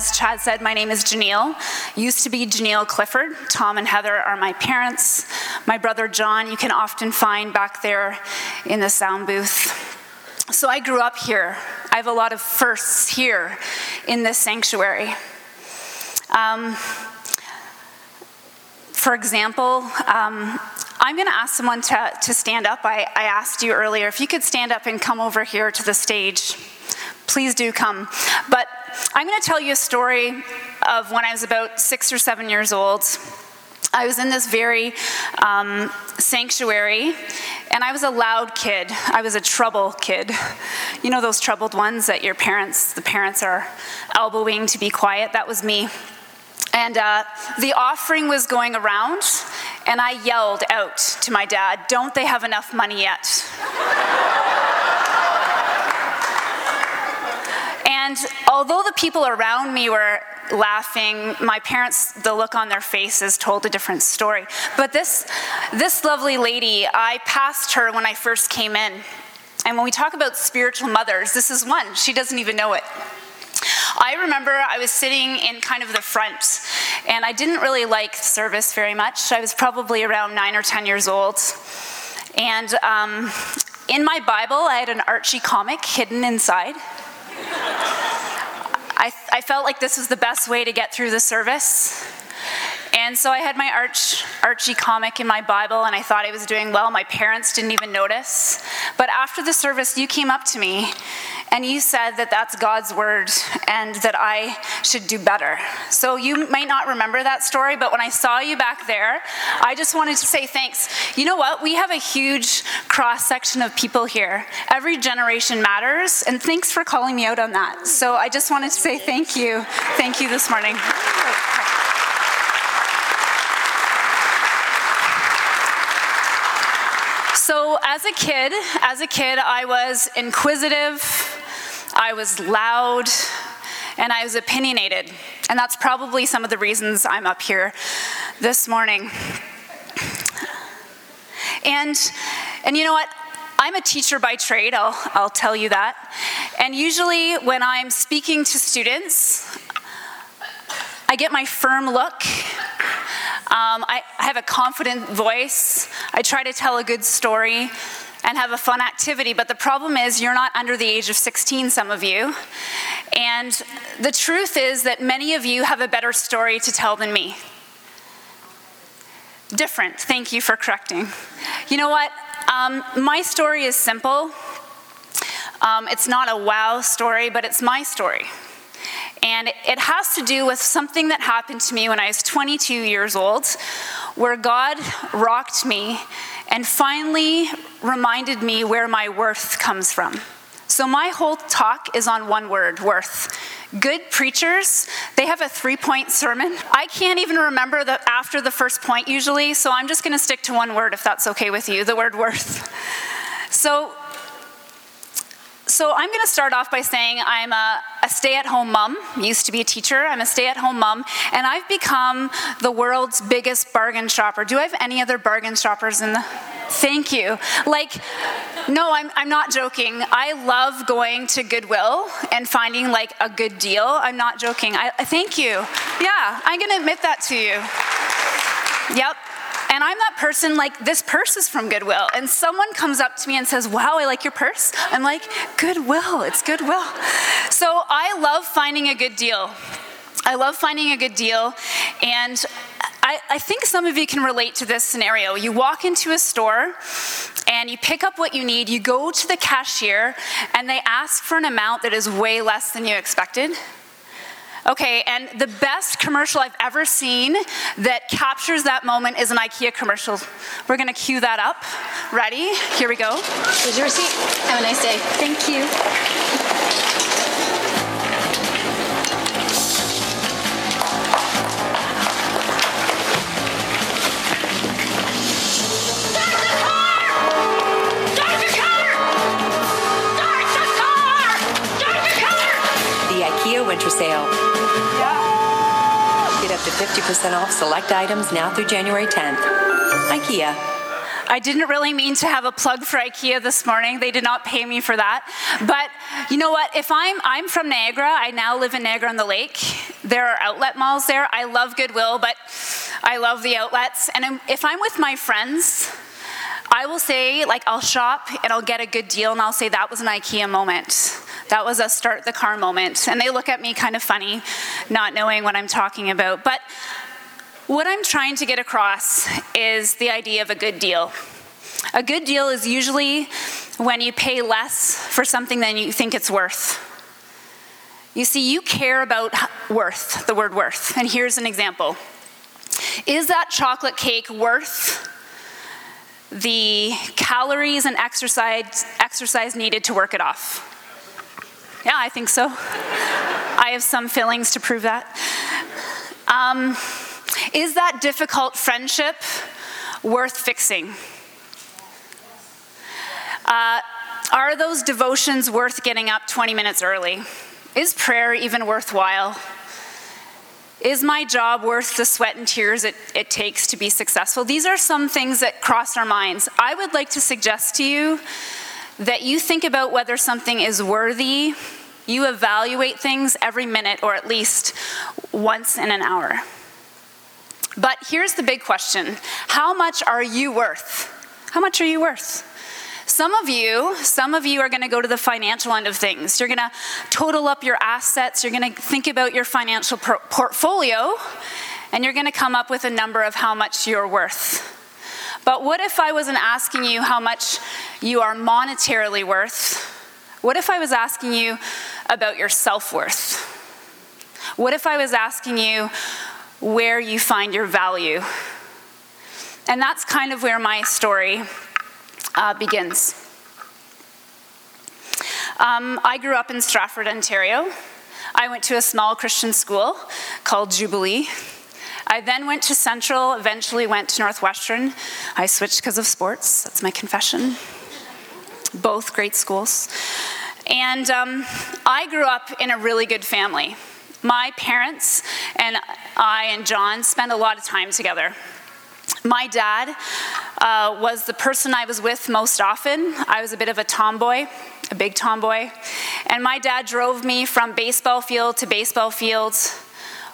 As Chad said, my name is Janelle. Used to be Janelle Clifford. Tom and Heather are my parents. My brother John, you can often find back there in the sound booth. So I grew up here. I have a lot of firsts here in this sanctuary. Um, for example, um, I'm going to ask someone to, to stand up. I, I asked you earlier if you could stand up and come over here to the stage. Please do come. But I'm going to tell you a story of when I was about six or seven years old. I was in this very um, sanctuary, and I was a loud kid. I was a trouble kid. You know those troubled ones that your parents, the parents are elbowing to be quiet? That was me. And uh, the offering was going around, and I yelled out to my dad, Don't they have enough money yet? And although the people around me were laughing, my parents, the look on their faces told a different story. But this, this lovely lady, I passed her when I first came in. And when we talk about spiritual mothers, this is one. She doesn't even know it. I remember I was sitting in kind of the front, and I didn't really like service very much. I was probably around nine or 10 years old. And um, in my Bible, I had an Archie comic hidden inside. I, I felt like this was the best way to get through the service. And so I had my Arch, Archie comic in my Bible, and I thought I was doing well. My parents didn't even notice. But after the service, you came up to me and you said that that's God's word and that I should do better. So you might not remember that story, but when I saw you back there, I just wanted to say thanks. You know what? We have a huge cross section of people here. Every generation matters, and thanks for calling me out on that. So I just wanted to say thank you. Thank you this morning. So as a kid, as a kid, I was inquisitive, I was loud, and I was opinionated. And that's probably some of the reasons I'm up here this morning. And and you know what? I'm a teacher by trade, I'll, I'll tell you that. And usually, when I'm speaking to students, I get my firm look. Um, I, I have a confident voice. I try to tell a good story and have a fun activity. But the problem is, you're not under the age of 16, some of you. And the truth is that many of you have a better story to tell than me. Different. Thank you for correcting. You know what? Um, my story is simple. Um, it's not a wow story, but it's my story. And it has to do with something that happened to me when I was 22 years old, where God rocked me and finally reminded me where my worth comes from. So, my whole talk is on one word worth. Good preachers, they have a three point sermon. I can't even remember the, after the first point usually, so I'm just going to stick to one word if that's okay with you the word worth. So, so I'm going to start off by saying I'm a, a stay-at-home mom. Used to be a teacher. I'm a stay-at-home mom, and I've become the world's biggest bargain shopper. Do I have any other bargain shoppers in the? Thank you. Like, no, I'm, I'm not joking. I love going to Goodwill and finding like a good deal. I'm not joking. I, thank you. Yeah, I'm going to admit that to you. Yep. And I'm that person, like, this purse is from Goodwill. And someone comes up to me and says, Wow, I like your purse. I'm like, Goodwill, it's Goodwill. So I love finding a good deal. I love finding a good deal. And I, I, think some of you can relate to this scenario. You walk into a store and you pick up what you need, you go to the cashier, and they ask for an amount that is way less than you expected. Okay, and the best commercial I've ever seen that captures that moment is an IKEA commercial. We're gonna cue that up. Ready? Here we go. Here's your receipt. Have a nice day. Thank you. IKEA winter sale. Yeah. Get up to 50% off select items now through January 10th. IKEA. I didn't really mean to have a plug for IKEA this morning. They did not pay me for that. But you know what? If I'm I'm from Niagara, I now live in Niagara on the Lake. There are outlet malls there. I love Goodwill, but I love the outlets. And if I'm with my friends, I will say, like, I'll shop and I'll get a good deal, and I'll say that was an IKEA moment. That was a start the car moment. And they look at me kind of funny, not knowing what I'm talking about. But what I'm trying to get across is the idea of a good deal. A good deal is usually when you pay less for something than you think it's worth. You see, you care about worth, the word worth. And here's an example Is that chocolate cake worth the calories and exercise, exercise needed to work it off? Yeah, I think so. I have some feelings to prove that. Um, is that difficult friendship worth fixing? Uh, are those devotions worth getting up 20 minutes early? Is prayer even worthwhile? Is my job worth the sweat and tears it, it takes to be successful? These are some things that cross our minds. I would like to suggest to you that you think about whether something is worthy. You evaluate things every minute or at least once in an hour. But here's the big question How much are you worth? How much are you worth? Some of you, some of you are going to go to the financial end of things. You're going to total up your assets, you're going to think about your financial por- portfolio, and you're going to come up with a number of how much you're worth. But what if I wasn't asking you how much you are monetarily worth? What if I was asking you about your self worth? What if I was asking you where you find your value? And that's kind of where my story uh, begins. Um, I grew up in Stratford, Ontario. I went to a small Christian school called Jubilee. I then went to Central, eventually went to Northwestern. I switched because of sports, that's my confession. Both great schools. And um, I grew up in a really good family. My parents and I and John spent a lot of time together. My dad uh, was the person I was with most often. I was a bit of a tomboy, a big tomboy. And my dad drove me from baseball field to baseball field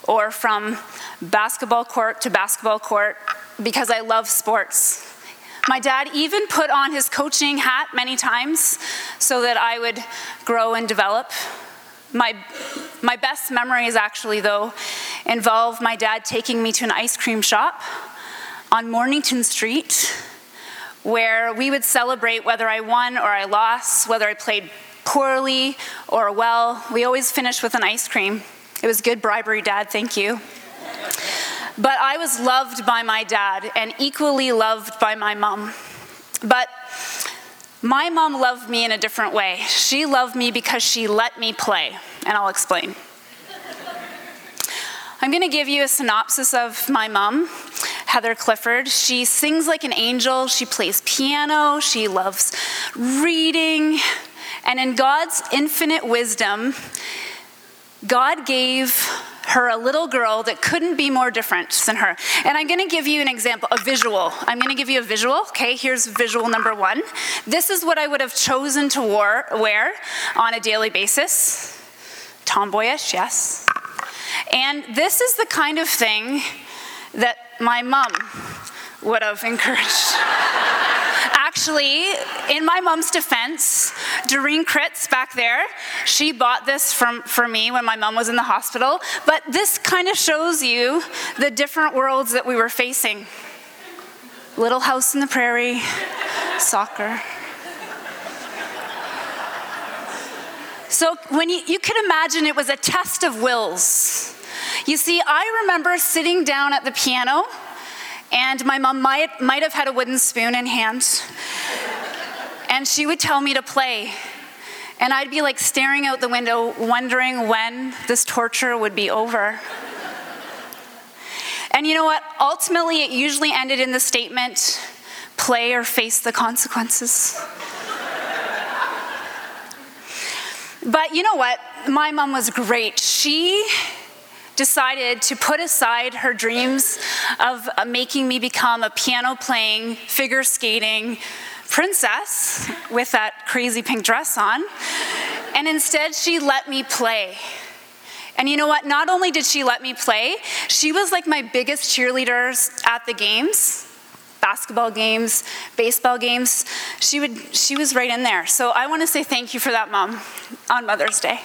or from basketball court to basketball court because I love sports. My dad even put on his coaching hat many times so that I would grow and develop. My, my best memories, actually, though, involve my dad taking me to an ice cream shop on Mornington Street where we would celebrate whether I won or I lost, whether I played poorly or well. We always finished with an ice cream. It was good bribery, Dad, thank you. But I was loved by my dad and equally loved by my mom. But my mom loved me in a different way. She loved me because she let me play, and I'll explain. I'm going to give you a synopsis of my mom, Heather Clifford. She sings like an angel, she plays piano, she loves reading, and in God's infinite wisdom, God gave her a little girl that couldn't be more different than her. And I'm going to give you an example, a visual. I'm going to give you a visual. Okay, here's visual number one. This is what I would have chosen to wear on a daily basis. Tomboyish, yes. And this is the kind of thing that my mom would have encouraged. Actually, in my mom's defense, Doreen Kritz back there, she bought this from, for me when my mom was in the hospital. But this kind of shows you the different worlds that we were facing Little House in the Prairie, soccer. So when you, you could imagine it was a test of wills. You see, I remember sitting down at the piano, and my mom might, might have had a wooden spoon in hand, and she would tell me to play. And I'd be like staring out the window, wondering when this torture would be over. And you know what? Ultimately, it usually ended in the statement play or face the consequences. But you know what? My mom was great. She decided to put aside her dreams of uh, making me become a piano playing, figure skating princess with that crazy pink dress on. And instead, she let me play. And you know what? Not only did she let me play, she was like my biggest cheerleaders at the games basketball games, baseball games. She would she was right in there. So I want to say thank you for that, mom, on Mother's Day.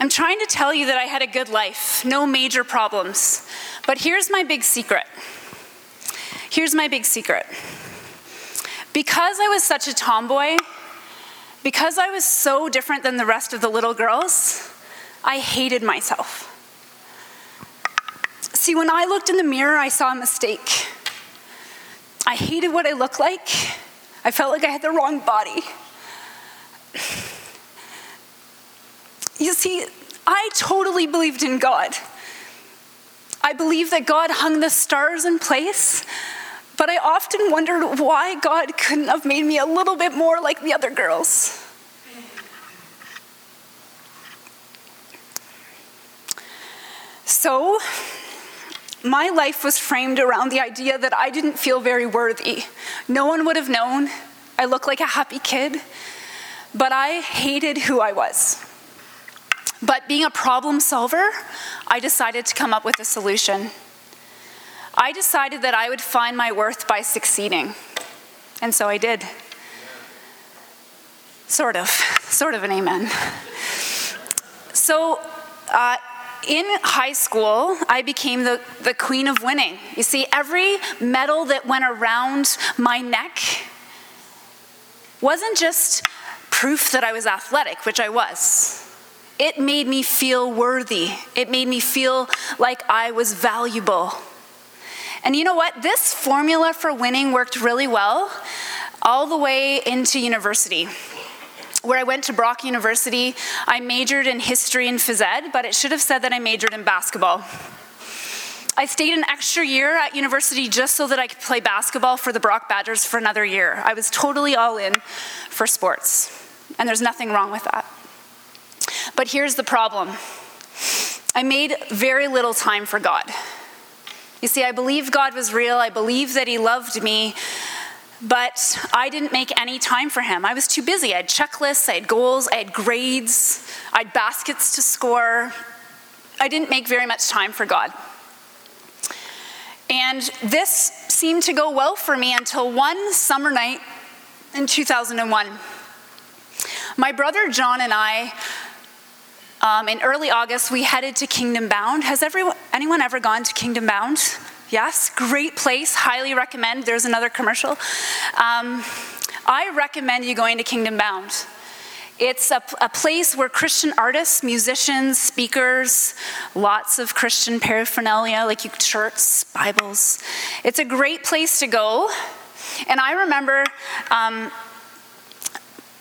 I'm trying to tell you that I had a good life, no major problems. But here's my big secret. Here's my big secret. Because I was such a tomboy, because I was so different than the rest of the little girls, I hated myself. See, when I looked in the mirror, I saw a mistake. I hated what I looked like. I felt like I had the wrong body. You see, I totally believed in God. I believed that God hung the stars in place, but I often wondered why God couldn't have made me a little bit more like the other girls. So, my life was framed around the idea that I didn't feel very worthy. No one would have known. I looked like a happy kid, but I hated who I was. But being a problem solver, I decided to come up with a solution. I decided that I would find my worth by succeeding. And so I did. Sort of, sort of an amen. So, uh, in high school, I became the, the queen of winning. You see, every medal that went around my neck wasn't just proof that I was athletic, which I was. It made me feel worthy. It made me feel like I was valuable. And you know what? This formula for winning worked really well all the way into university where I went to Brock University. I majored in history and phys ed, but it should have said that I majored in basketball. I stayed an extra year at university just so that I could play basketball for the Brock Badgers for another year. I was totally all in for sports, and there's nothing wrong with that. But here's the problem I made very little time for God. You see, I believed God was real, I believed that He loved me, but I didn't make any time for him. I was too busy. I had checklists, I had goals, I had grades, I had baskets to score. I didn't make very much time for God. And this seemed to go well for me until one summer night in 2001. My brother John and I, um, in early August, we headed to Kingdom Bound. Has everyone, anyone ever gone to Kingdom Bound? Yes, great place, highly recommend. There's another commercial. Um, I recommend you going to Kingdom Bound. It's a, a, place where Christian artists, musicians, speakers, lots of Christian paraphernalia like you, shirts, Bibles. It's a great place to go. And I remember um,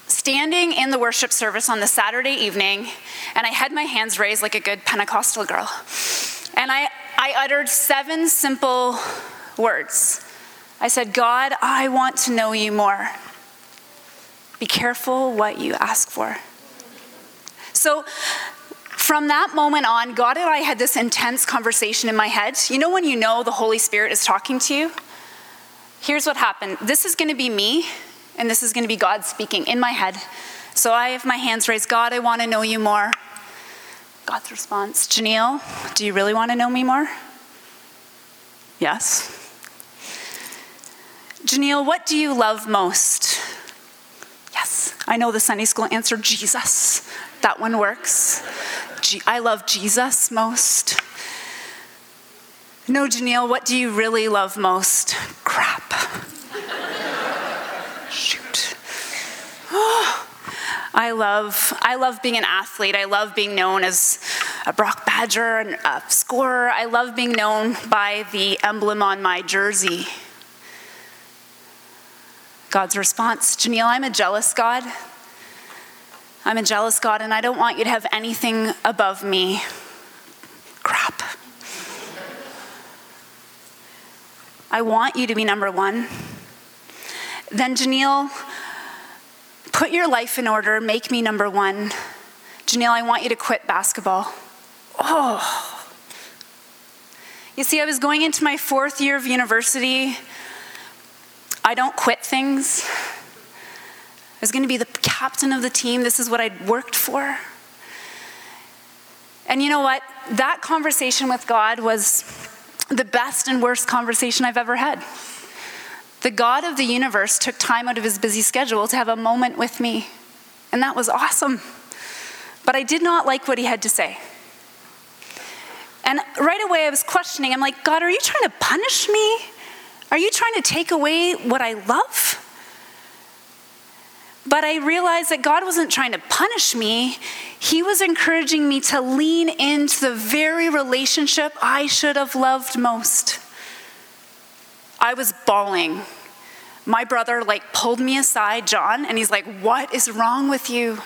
standing in the worship service on the Saturday evening, and I had my hands raised like a good Pentecostal girl. And I, I uttered seven simple words. I said, God, I want to know you more. Be careful what you ask for. So, from that moment on, God and I had this intense conversation in my head. You know, when you know the Holy Spirit is talking to you? Here's what happened this is going to be me, and this is going to be God speaking in my head. So I have my hands raised God, I want to know you more. God's response Janelle, do you really want to know me more? Yes. Janelle, what do you love most? Yes. I know the Sunday school answer Jesus. That one works. I love Jesus most. No, Janelle, what do you really love most? Crap. I love, I love being an athlete. I love being known as a Brock Badger and a scorer. I love being known by the emblem on my jersey. God's response Janelle, I'm a jealous God. I'm a jealous God, and I don't want you to have anything above me. Crap. I want you to be number one. Then Janelle, Put your life in order, make me number one. Janelle, I want you to quit basketball. Oh. You see, I was going into my fourth year of university. I don't quit things. I was going to be the captain of the team. This is what I'd worked for. And you know what? That conversation with God was the best and worst conversation I've ever had. The God of the universe took time out of his busy schedule to have a moment with me, and that was awesome. But I did not like what he had to say. And right away I was questioning. I'm like, God, are you trying to punish me? Are you trying to take away what I love? But I realized that God wasn't trying to punish me. He was encouraging me to lean into the very relationship I should have loved most. I was bawling. My brother like pulled me aside, John, and he's like, "What is wrong with you?"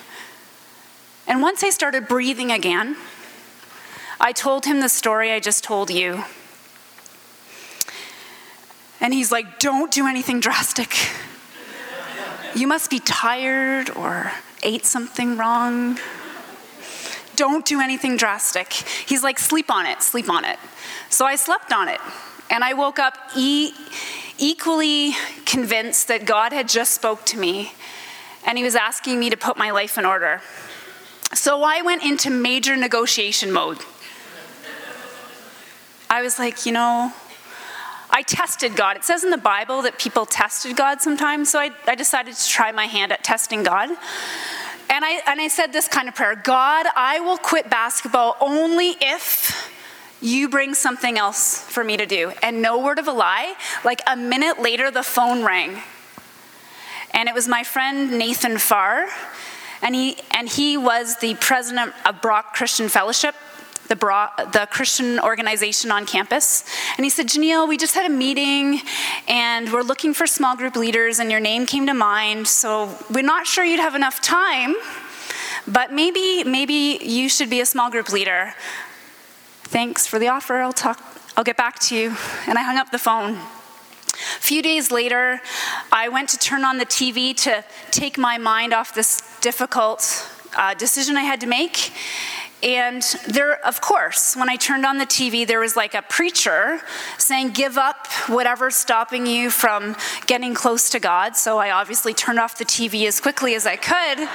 And once I started breathing again, I told him the story I just told you. And he's like, "Don't do anything drastic." You must be tired or ate something wrong. Don't do anything drastic. He's like, sleep on it, sleep on it. So I slept on it. And I woke up e- equally convinced that God had just spoke to me and he was asking me to put my life in order. So I went into major negotiation mode. I was like, you know, I tested God. It says in the Bible that people tested God sometimes, so I, I decided to try my hand at testing God. And I, and I said this kind of prayer God, I will quit basketball only if you bring something else for me to do. And no word of a lie, like a minute later, the phone rang. And it was my friend Nathan Farr, and he, and he was the president of Brock Christian Fellowship the, Bra- the Christian organization on campus. And he said, Janelle, we just had a meeting and we're looking for small group leaders, and your name came to mind. So we're not sure you'd have enough time, but maybe, maybe you should be a small group leader. Thanks for the offer. I'll talk. I'll get back to you. And I hung up the phone. A few days later, I went to turn on the TV to take my mind off this difficult uh, decision I had to make. And there, of course, when I turned on the TV, there was like a preacher saying, Give up whatever's stopping you from getting close to God. So I obviously turned off the TV as quickly as I could.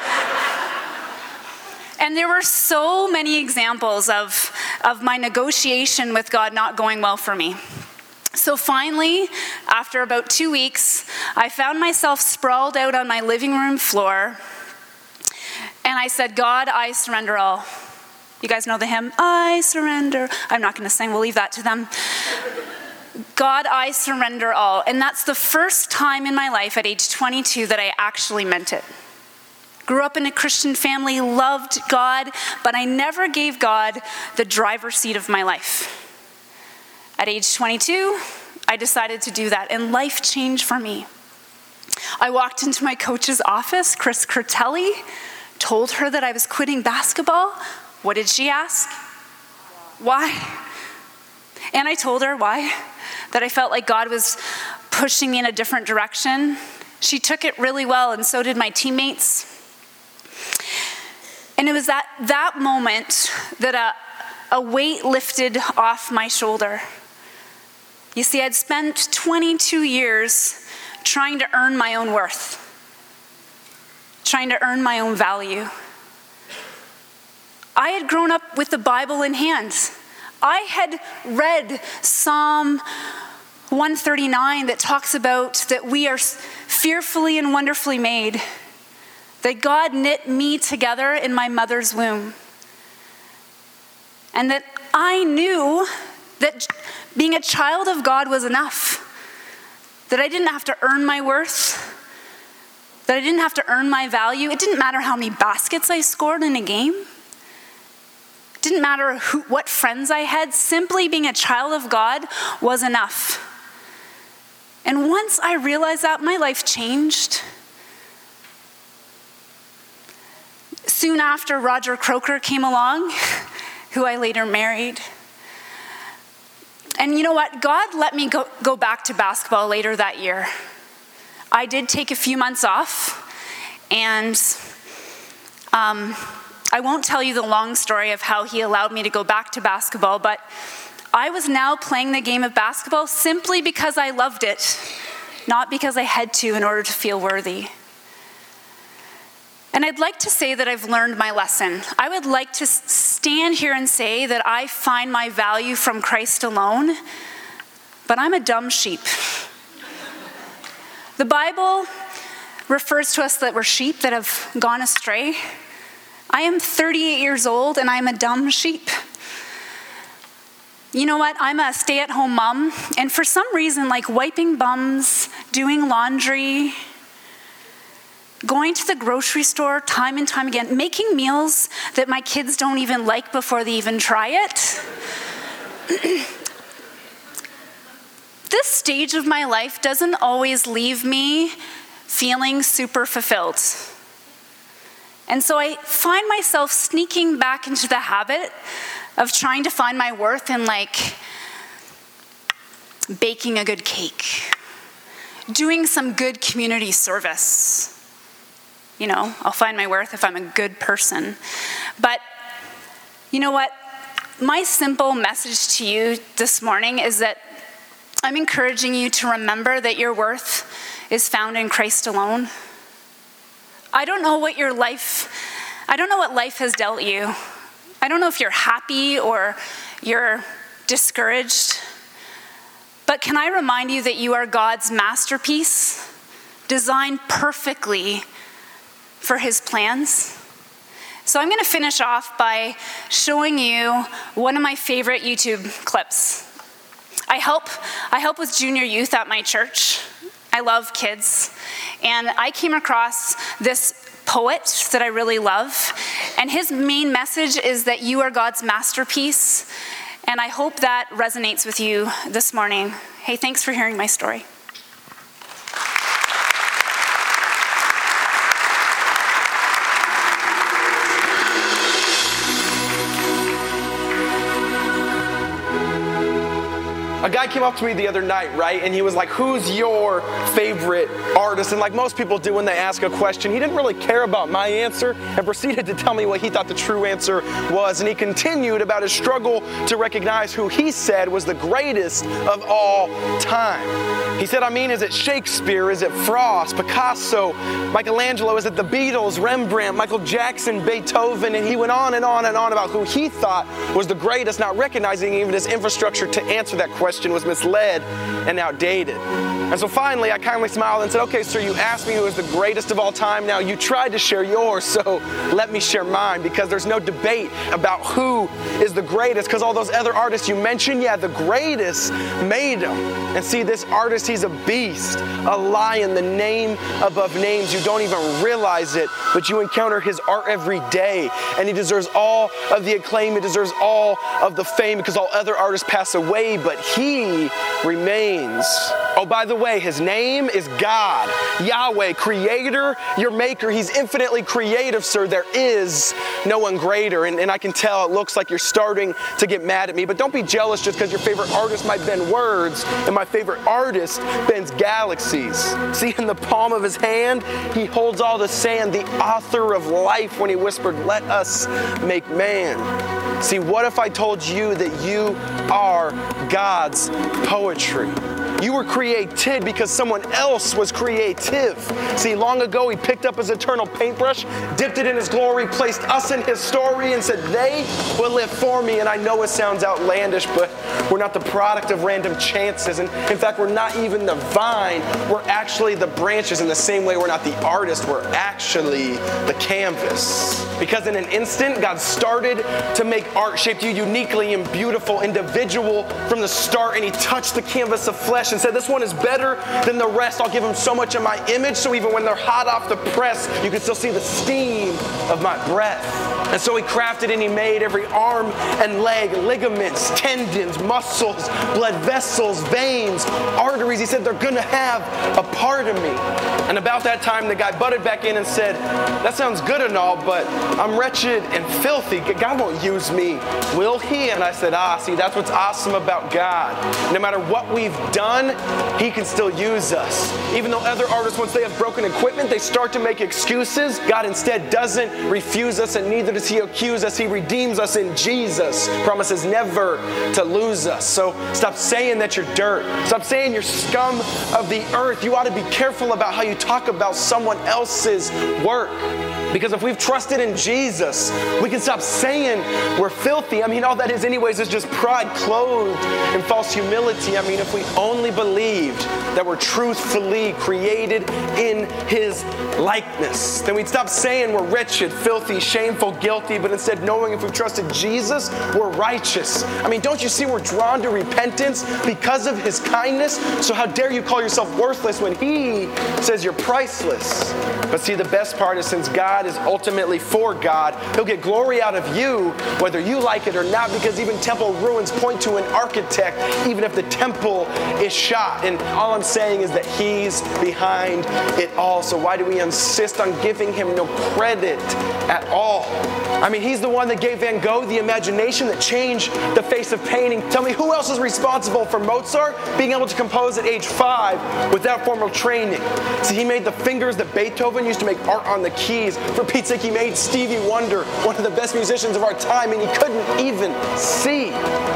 And there were so many examples of, of my negotiation with God not going well for me. So finally, after about two weeks, I found myself sprawled out on my living room floor. And I said, God, I surrender all. You guys know the hymn, I surrender. I'm not going to sing, we'll leave that to them. God, I surrender all. And that's the first time in my life at age 22 that I actually meant it. Grew up in a Christian family, loved God, but I never gave God the driver's seat of my life. At age 22, I decided to do that, and life changed for me. I walked into my coach's office, Chris Critelli, told her that I was quitting basketball. What did she ask? Why? And I told her why. That I felt like God was pushing me in a different direction. She took it really well, and so did my teammates. And it was that, that moment that a, a weight lifted off my shoulder. You see, I'd spent 22 years trying to earn my own worth, trying to earn my own value. I had grown up with the Bible in hand. I had read Psalm 139 that talks about that we are fearfully and wonderfully made, that God knit me together in my mother's womb, and that I knew that being a child of God was enough, that I didn't have to earn my worth. That I didn't have to earn my value. It didn't matter how many baskets I scored in a game didn't matter who, what friends I had, simply being a child of God was enough. And once I realized that, my life changed. Soon after, Roger Croker came along, who I later married. And you know what? God let me go, go back to basketball later that year. I did take a few months off, And um, I won't tell you the long story of how he allowed me to go back to basketball, but I was now playing the game of basketball simply because I loved it, not because I had to in order to feel worthy. And I'd like to say that I've learned my lesson. I would like to stand here and say that I find my value from Christ alone, but I'm a dumb sheep. The Bible refers to us that we're sheep that have gone astray. I am 38 years old and I'm a dumb sheep. You know what? I'm a stay at home mom, and for some reason, like wiping bums, doing laundry, going to the grocery store time and time again, making meals that my kids don't even like before they even try it. this stage of my life doesn't always leave me feeling super fulfilled. And so I find myself sneaking back into the habit of trying to find my worth in like baking a good cake, doing some good community service. You know, I'll find my worth if I'm a good person. But you know what? My simple message to you this morning is that I'm encouraging you to remember that your worth is found in Christ alone. I don't know what your life, I don't know what life has dealt you. I don't know if you're happy or you're discouraged. But can I remind you that you are God's masterpiece, designed perfectly for his plans? So I'm going to finish off by showing you one of my favorite YouTube clips. I help I help with junior youth at my church. I love kids. And I came across this poet that I really love. And his main message is that you are God's masterpiece. And I hope that resonates with you this morning. Hey, thanks for hearing my story. Guy came up to me the other night, right? And he was like, Who's your favorite artist? And like most people do when they ask a question, he didn't really care about my answer and proceeded to tell me what he thought the true answer was. And he continued about his struggle to recognize who he said was the greatest of all time. He said, I mean, is it Shakespeare? Is it Frost, Picasso, Michelangelo? Is it the Beatles, Rembrandt, Michael Jackson, Beethoven? And he went on and on and on about who he thought was the greatest, not recognizing even his infrastructure to answer that question question was misled and outdated. And so finally, I kindly smiled and said, Okay, sir, you asked me who is the greatest of all time. Now you tried to share yours, so let me share mine because there's no debate about who is the greatest because all those other artists you mentioned, yeah, the greatest made them. And see, this artist, he's a beast, a lion, the name above names. You don't even realize it, but you encounter his art every day. And he deserves all of the acclaim, he deserves all of the fame because all other artists pass away, but he remains. Oh, by the way, his name is God, Yahweh, creator, your maker. He's infinitely creative, sir. There is no one greater. And, and I can tell it looks like you're starting to get mad at me, but don't be jealous just because your favorite artist might bend words and my favorite artist bends galaxies. See, in the palm of his hand, he holds all the sand, the author of life when he whispered, Let us make man. See, what if I told you that you are God's poetry? You were created because someone else was creative. See, long ago, He picked up His eternal paintbrush, dipped it in His glory, placed us in His story, and said, They will live for me. And I know it sounds outlandish, but we're not the product of random chances. And in fact, we're not even the vine. We're actually the branches in the same way we're not the artist. We're actually the canvas. Because in an instant, God started to make art shaped you uniquely and beautiful, individual from the start, and He touched the canvas of flesh and said, This one is better than the rest. I'll give them so much of my image, so even when they're hot off the press, you can still see the steam of my breath. And so he crafted and he made every arm and leg, ligaments, tendons, muscles, blood vessels, veins, arteries. He said, they're going to have a part of me. And about that time, the guy butted back in and said, That sounds good and all, but I'm wretched and filthy. God won't use me, will he? And I said, Ah, see, that's what's awesome about God. No matter what we've done, he can still use us. Even though other artists, once they have broken equipment, they start to make excuses, God instead doesn't refuse us, and neither does he accuse us. He redeems us in Jesus. Promises never to lose us. So stop saying that you're dirt. Stop saying you're scum of the earth. You ought to be careful about how you talk about someone else's work. Because if we've trusted in Jesus, we can stop saying we're filthy. I mean, all that is, anyways, is just pride clothed in false humility. I mean, if we only believed that we're truthfully created in His likeness, then we'd stop saying we're wretched, filthy, shameful, guilty, but instead knowing if we've trusted Jesus, we're righteous. I mean, don't you see we're drawn to repentance because of His kindness? So, how dare you call yourself worthless when He says you're priceless? But see, the best part is since God is ultimately for God, He'll get glory out of you, whether you like it or not, because even temple ruins point to an architect, even if the temple is shot. And all I'm saying is that He's behind it all. So why do we insist on giving Him no credit at all? I mean, He's the one that gave Van Gogh the imagination that changed the face of painting. Tell me, who else is responsible for Mozart being able to compose at age five without formal training? See, he made the fingers that Beethoven used to make art on the keys. For Pete's sake, he made Stevie Wonder one of the best musicians of our time, and he couldn't even see.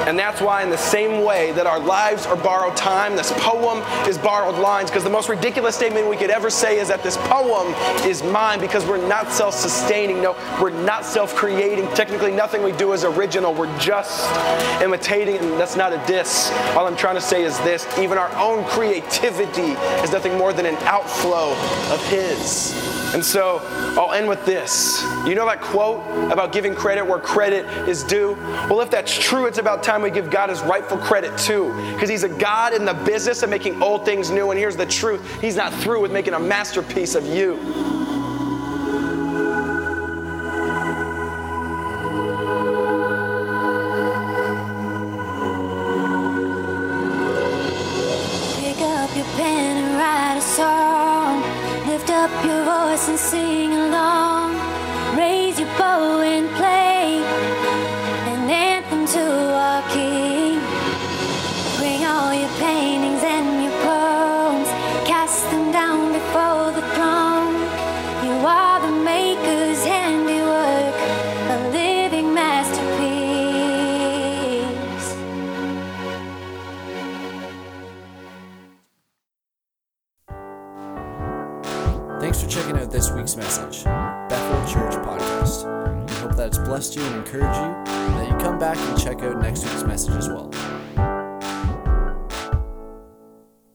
And that's why, in the same way that our lives are borrowed time, this poem is borrowed lines, because the most ridiculous statement we could ever say is that this poem is mine because we're not self sustaining. No, we're not self creating. Technically, nothing we do is original. We're just imitating, and that's not a diss. All I'm trying to say is this even our own creativity is nothing more than an outflow of His. And so I'll end with this. You know that quote about giving credit where credit is due? Well, if that's true, it's about time we give God his rightful credit too. Because he's a God in the business of making old things new. And here's the truth He's not through with making a masterpiece of you.